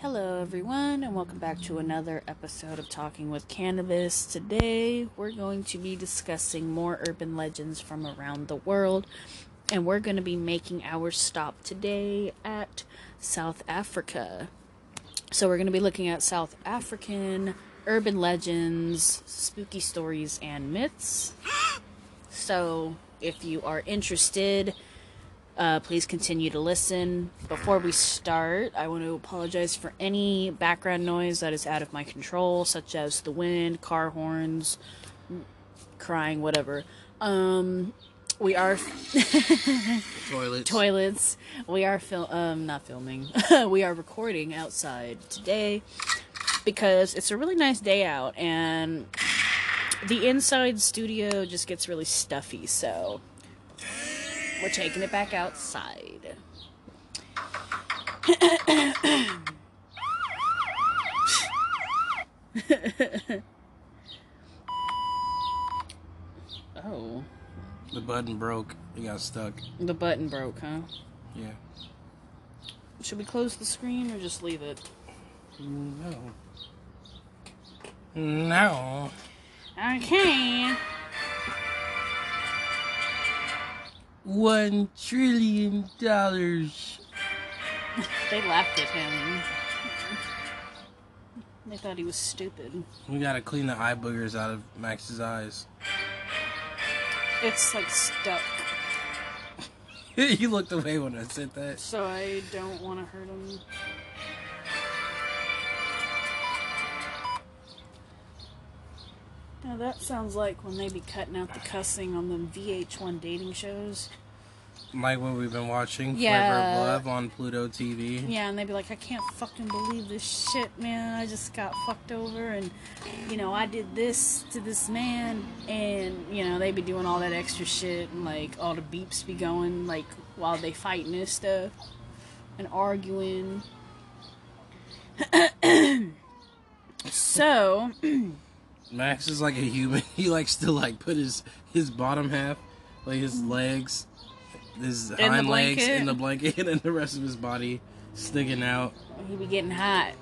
Hello, everyone, and welcome back to another episode of Talking with Cannabis. Today, we're going to be discussing more urban legends from around the world, and we're going to be making our stop today at South Africa. So, we're going to be looking at South African urban legends, spooky stories, and myths. So, if you are interested, uh, please continue to listen. Before we start, I want to apologize for any background noise that is out of my control, such as the wind, car horns, crying, whatever. Um, we are Toilets. toilets. We are um not filming. we are recording outside today because it's a really nice day out and the inside studio just gets really stuffy, so we're taking it back outside. oh, the button broke. It got stuck. the button broke, huh? Yeah. Should we close the screen or just leave it? No. No. Okay. One trillion dollars. They laughed at him. They thought he was stupid. We gotta clean the eye boogers out of Max's eyes. It's like stuck, you looked away when I said that. so I don't want to hurt him. Now that sounds like when they be cutting out the cussing on them VH1 dating shows. Like what we've been watching, Yeah. Flavor of Love on Pluto TV. Yeah, and they'd be like, I can't fucking believe this shit, man. I just got fucked over, and, you know, I did this to this man, and, you know, they'd be doing all that extra shit, and, like, all the beeps be going, like, while they fighting and stuff, and arguing. so, Max is like a human. He likes to like put his his bottom half, like his legs, his the hind legs in the blanket, and the rest of his body sticking out. he be getting hot.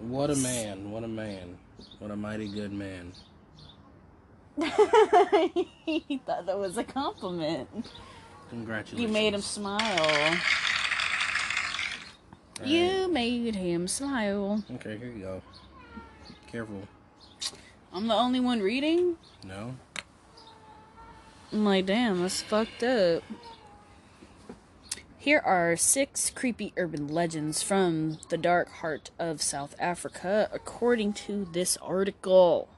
What a man! What a man! What a mighty good man! he thought that was a compliment. Congratulations! You made him smile. Alright. You made him smile. Okay, here you go. Careful. I'm the only one reading? No. I'm like, damn, that's fucked up. Here are six creepy urban legends from the dark heart of South Africa, according to this article.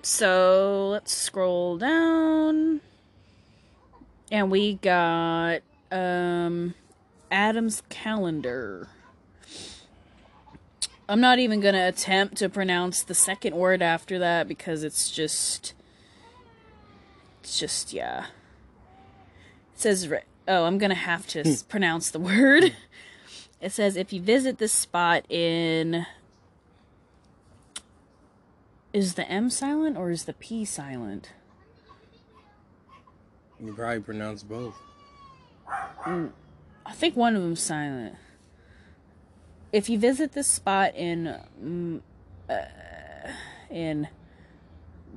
So let's scroll down. And we got um Adam's calendar. I'm not even going to attempt to pronounce the second word after that because it's just it's just yeah. It says oh, I'm going to have to s- hmm. pronounce the word. It says if you visit this spot in is the M silent or is the P silent? You probably pronounce both. Hmm. I think one of them's silent. If you visit this spot in mm, uh, in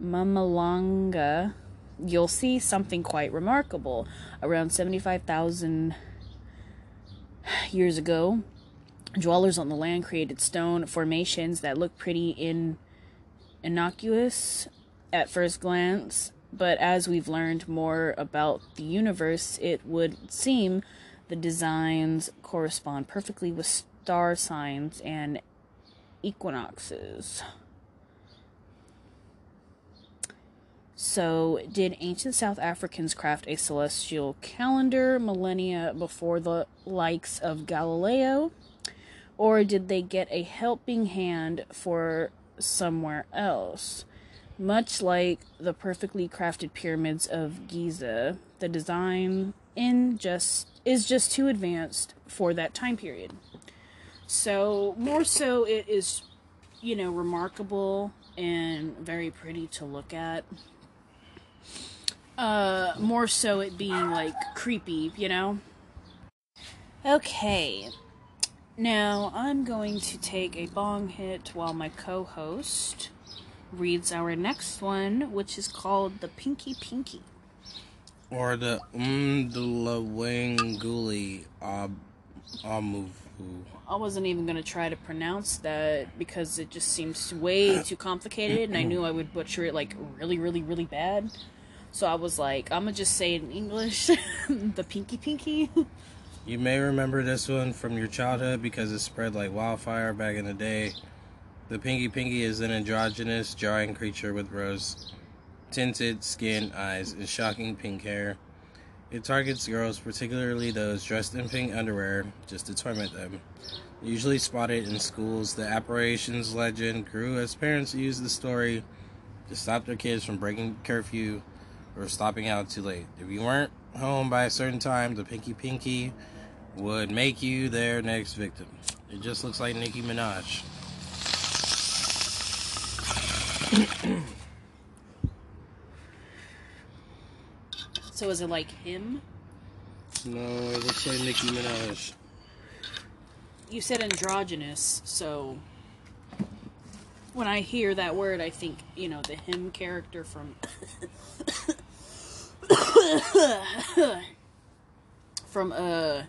Mamalanga, you'll see something quite remarkable. Around 75,000 years ago, dwellers on the land created stone formations that look pretty in innocuous at first glance, but as we've learned more about the universe, it would seem the designs correspond perfectly with star signs and equinoxes. So, did ancient South Africans craft a celestial calendar millennia before the likes of Galileo? Or did they get a helping hand for somewhere else? Much like the perfectly crafted pyramids of Giza, the design in just is just too advanced for that time period. So, more so it is you know, remarkable and very pretty to look at. Uh, more so it being like creepy, you know? Okay. Now I'm going to take a bong hit while my co host reads our next one, which is called The Pinky Pinky. Or the mm, Umdulawanguli Ab uh, Amuvu. Uh, I wasn't even going to try to pronounce that because it just seems way too complicated and I knew I would butcher it like really, really, really bad. So I was like, I'm going to just say it in English The Pinky Pinky. You may remember this one from your childhood because it spread like wildfire back in the day. The Pinky Pinky is an androgynous, jarring creature with rose tinted skin, eyes, and shocking pink hair. It targets girls, particularly those dressed in pink underwear, just to torment them. Usually spotted in schools, the apparition's legend grew as parents used the story to stop their kids from breaking curfew or stopping out too late. If you weren't home by a certain time, the Pinky Pinky would make you their next victim. It just looks like Nicki Minaj. So is it like him? No, it looks like Nicki Minaj. You said androgynous, so when I hear that word, I think, you know, the him character from. from, uh.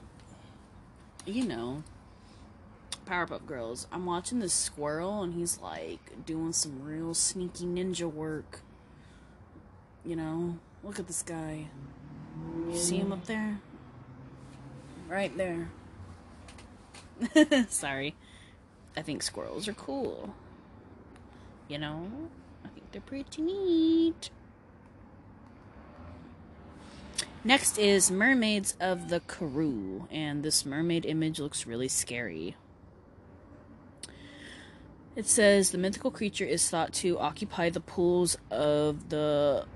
You know. Powerpuff Girls. I'm watching this squirrel, and he's like doing some real sneaky ninja work. You know? Look at this guy. You see him up there? Right there. Sorry. I think squirrels are cool. You know? I think they're pretty neat. Next is Mermaids of the Karoo, and this mermaid image looks really scary. It says the mythical creature is thought to occupy the pools of the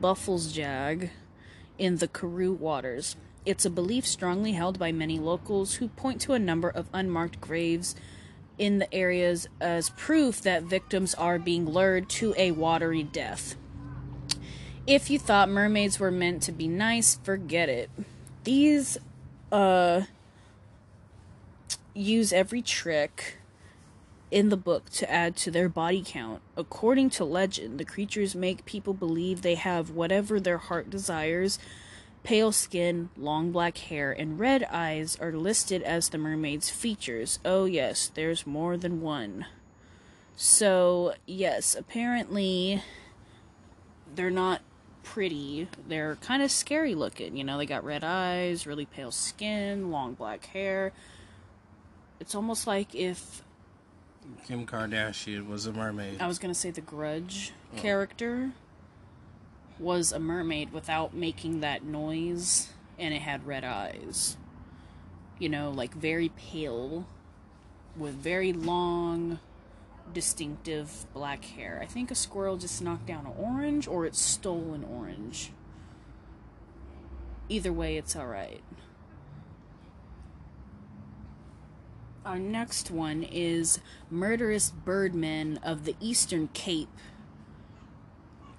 Buffelsjag in the Karoo waters. It's a belief strongly held by many locals who point to a number of unmarked graves in the areas as proof that victims are being lured to a watery death. If you thought mermaids were meant to be nice, forget it. These uh use every trick in the book to add to their body count. According to legend, the creatures make people believe they have whatever their heart desires. Pale skin, long black hair, and red eyes are listed as the mermaid's features. Oh, yes, there's more than one. So, yes, apparently they're not pretty. They're kind of scary looking. You know, they got red eyes, really pale skin, long black hair. It's almost like if Kim Kardashian was a mermaid. I was gonna say the Grudge oh. character was a mermaid without making that noise, and it had red eyes. You know, like very pale, with very long, distinctive black hair. I think a squirrel just knocked down an orange, or it stole an orange. Either way, it's alright. Our next one is Murderous Birdmen of the Eastern Cape.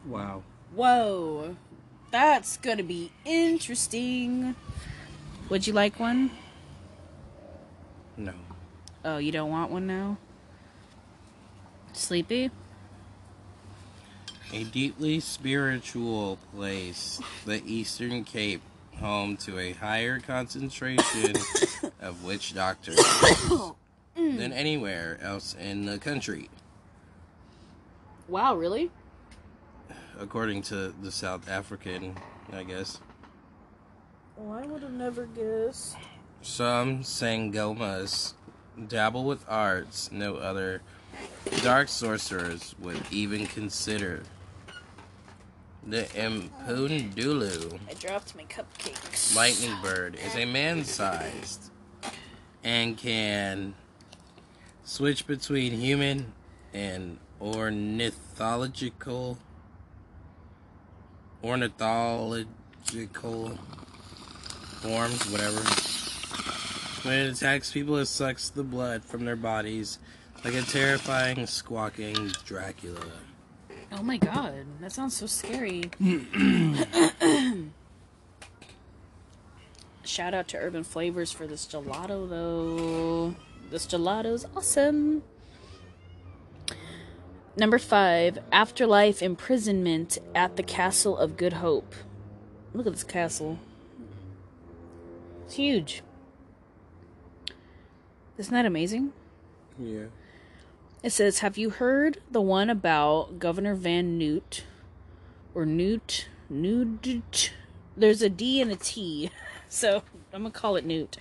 Wow. Whoa. That's gonna be interesting. Would you like one? No. Oh, you don't want one now? Sleepy? A deeply spiritual place, the Eastern Cape home to a higher concentration of witch doctors than anywhere else in the country. Wow, really? According to the South African, I guess. Well, I would have never guessed. Some Sangomas dabble with arts no other dark sorcerers would even consider. The Impundulu I dropped my cupcakes. lightning bird is a man-sized and can switch between human and ornithological ornithological forms, whatever. When it attacks people, it sucks the blood from their bodies like a terrifying squawking Dracula. Oh my god, that sounds so scary. Shout out to Urban Flavors for this gelato, though. This gelato's awesome. Number five, Afterlife Imprisonment at the Castle of Good Hope. Look at this castle. It's huge. Isn't that amazing? Yeah. It says, Have you heard the one about Governor Van Newt? Or Newt? Newt? There's a D and a T. So I'm to call it Newt.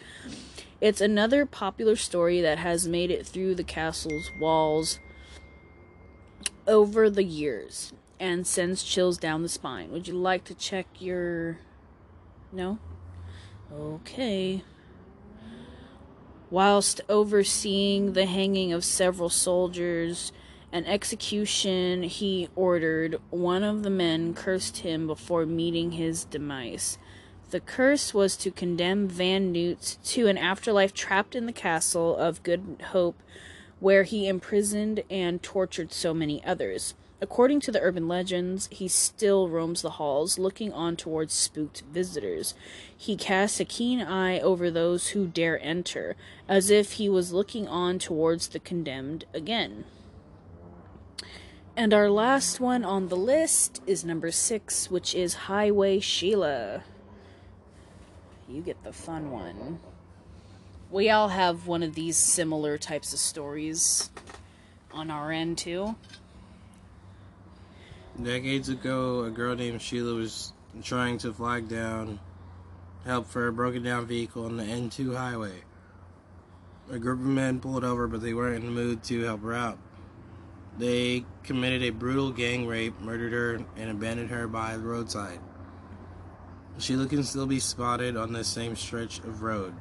It's another popular story that has made it through the castle's walls over the years and sends chills down the spine. Would you like to check your. No? Okay. Whilst overseeing the hanging of several soldiers, an execution he ordered, one of the men cursed him before meeting his demise. The curse was to condemn Van Newt to an afterlife trapped in the castle of Good Hope, where he imprisoned and tortured so many others. According to the urban legends, he still roams the halls, looking on towards spooked visitors. He casts a keen eye over those who dare enter, as if he was looking on towards the condemned again. And our last one on the list is number six, which is Highway Sheila. You get the fun one. We all have one of these similar types of stories on our end, too. Decades ago, a girl named Sheila was trying to flag down help for a broken down vehicle on the N2 highway. A group of men pulled over, but they weren't in the mood to help her out. They committed a brutal gang rape, murdered her, and abandoned her by the roadside. Sheila can still be spotted on the same stretch of road.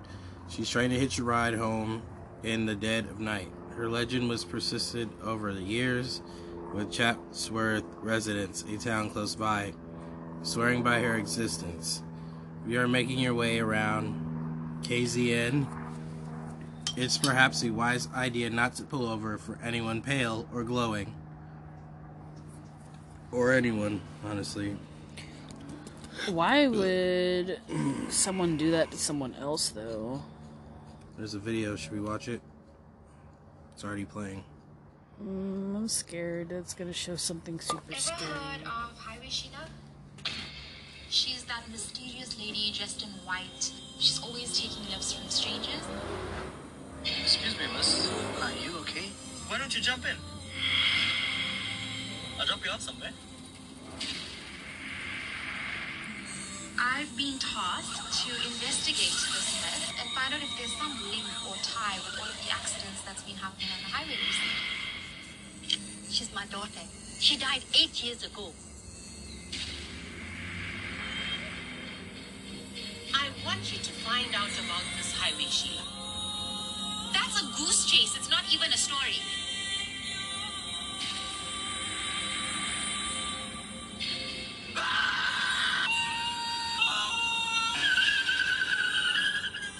She's trying to hitch a ride home in the dead of night. Her legend was persisted over the years, with Chatsworth residents, a town close by, swearing by her existence. You are making your way around KZN, it's perhaps a wise idea not to pull over for anyone pale or glowing. Or anyone, honestly. Why would someone do that to someone else, though? There's a video. Should we watch it? It's already playing. Mm, I'm scared. It's gonna show something super Ever scary. heard of Highway Sheila? She's that mysterious lady dressed in white. She's always taking lifts from strangers. Excuse me, miss. Are you okay? Why don't you jump in? I'll drop you off somewhere. I've been tasked to investigate this myth and find out if there's some link or tie with all of the accidents that's been happening on the highway recently. She's my daughter. She died eight years ago. I want you to find out about this highway, Sheila. That's a goose chase. It's not even a story.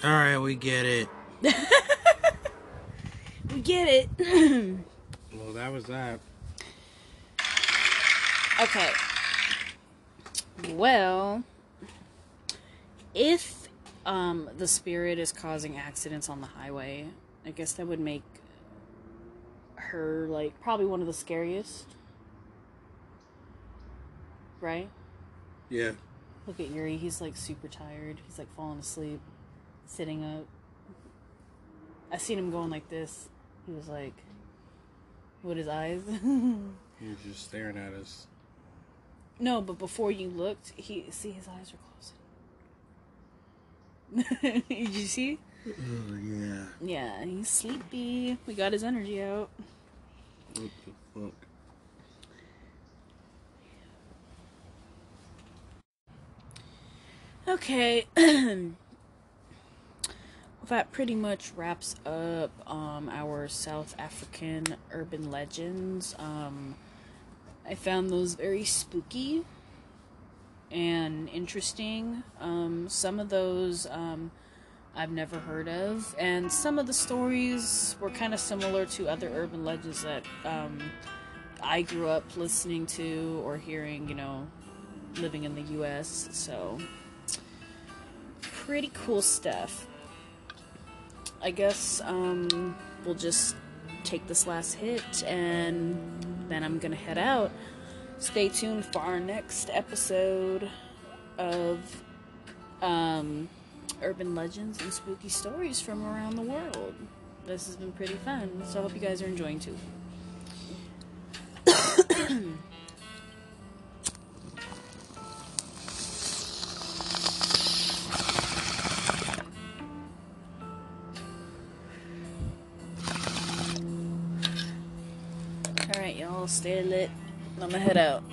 Alright, we get it. We get it. Well, that was that. okay. Well, if um the spirit is causing accidents on the highway, I guess that would make her like probably one of the scariest. Right? Yeah. Look at Yuri. He's like super tired. He's like falling asleep, sitting up. I seen him going like this. He was like, with his eyes. He was just staring at us. no, but before you looked, he see his eyes are closing. Did you see? Oh, yeah. Yeah, he's sleepy. We got his energy out. What the fuck? Okay. well, that pretty much wraps up um, our South African urban legends. Um, I found those very spooky and interesting. Um, some of those um, I've never heard of, and some of the stories were kind of similar to other urban legends that um, I grew up listening to or hearing, you know, living in the U.S. So pretty cool stuff. I guess um, we'll just take this last hit and then I'm gonna head out. Stay tuned for our next episode of um, urban legends and spooky stories from around the world. This has been pretty fun, so I hope you guys are enjoying too. Alright, y'all, stay lit. I'm gonna head out.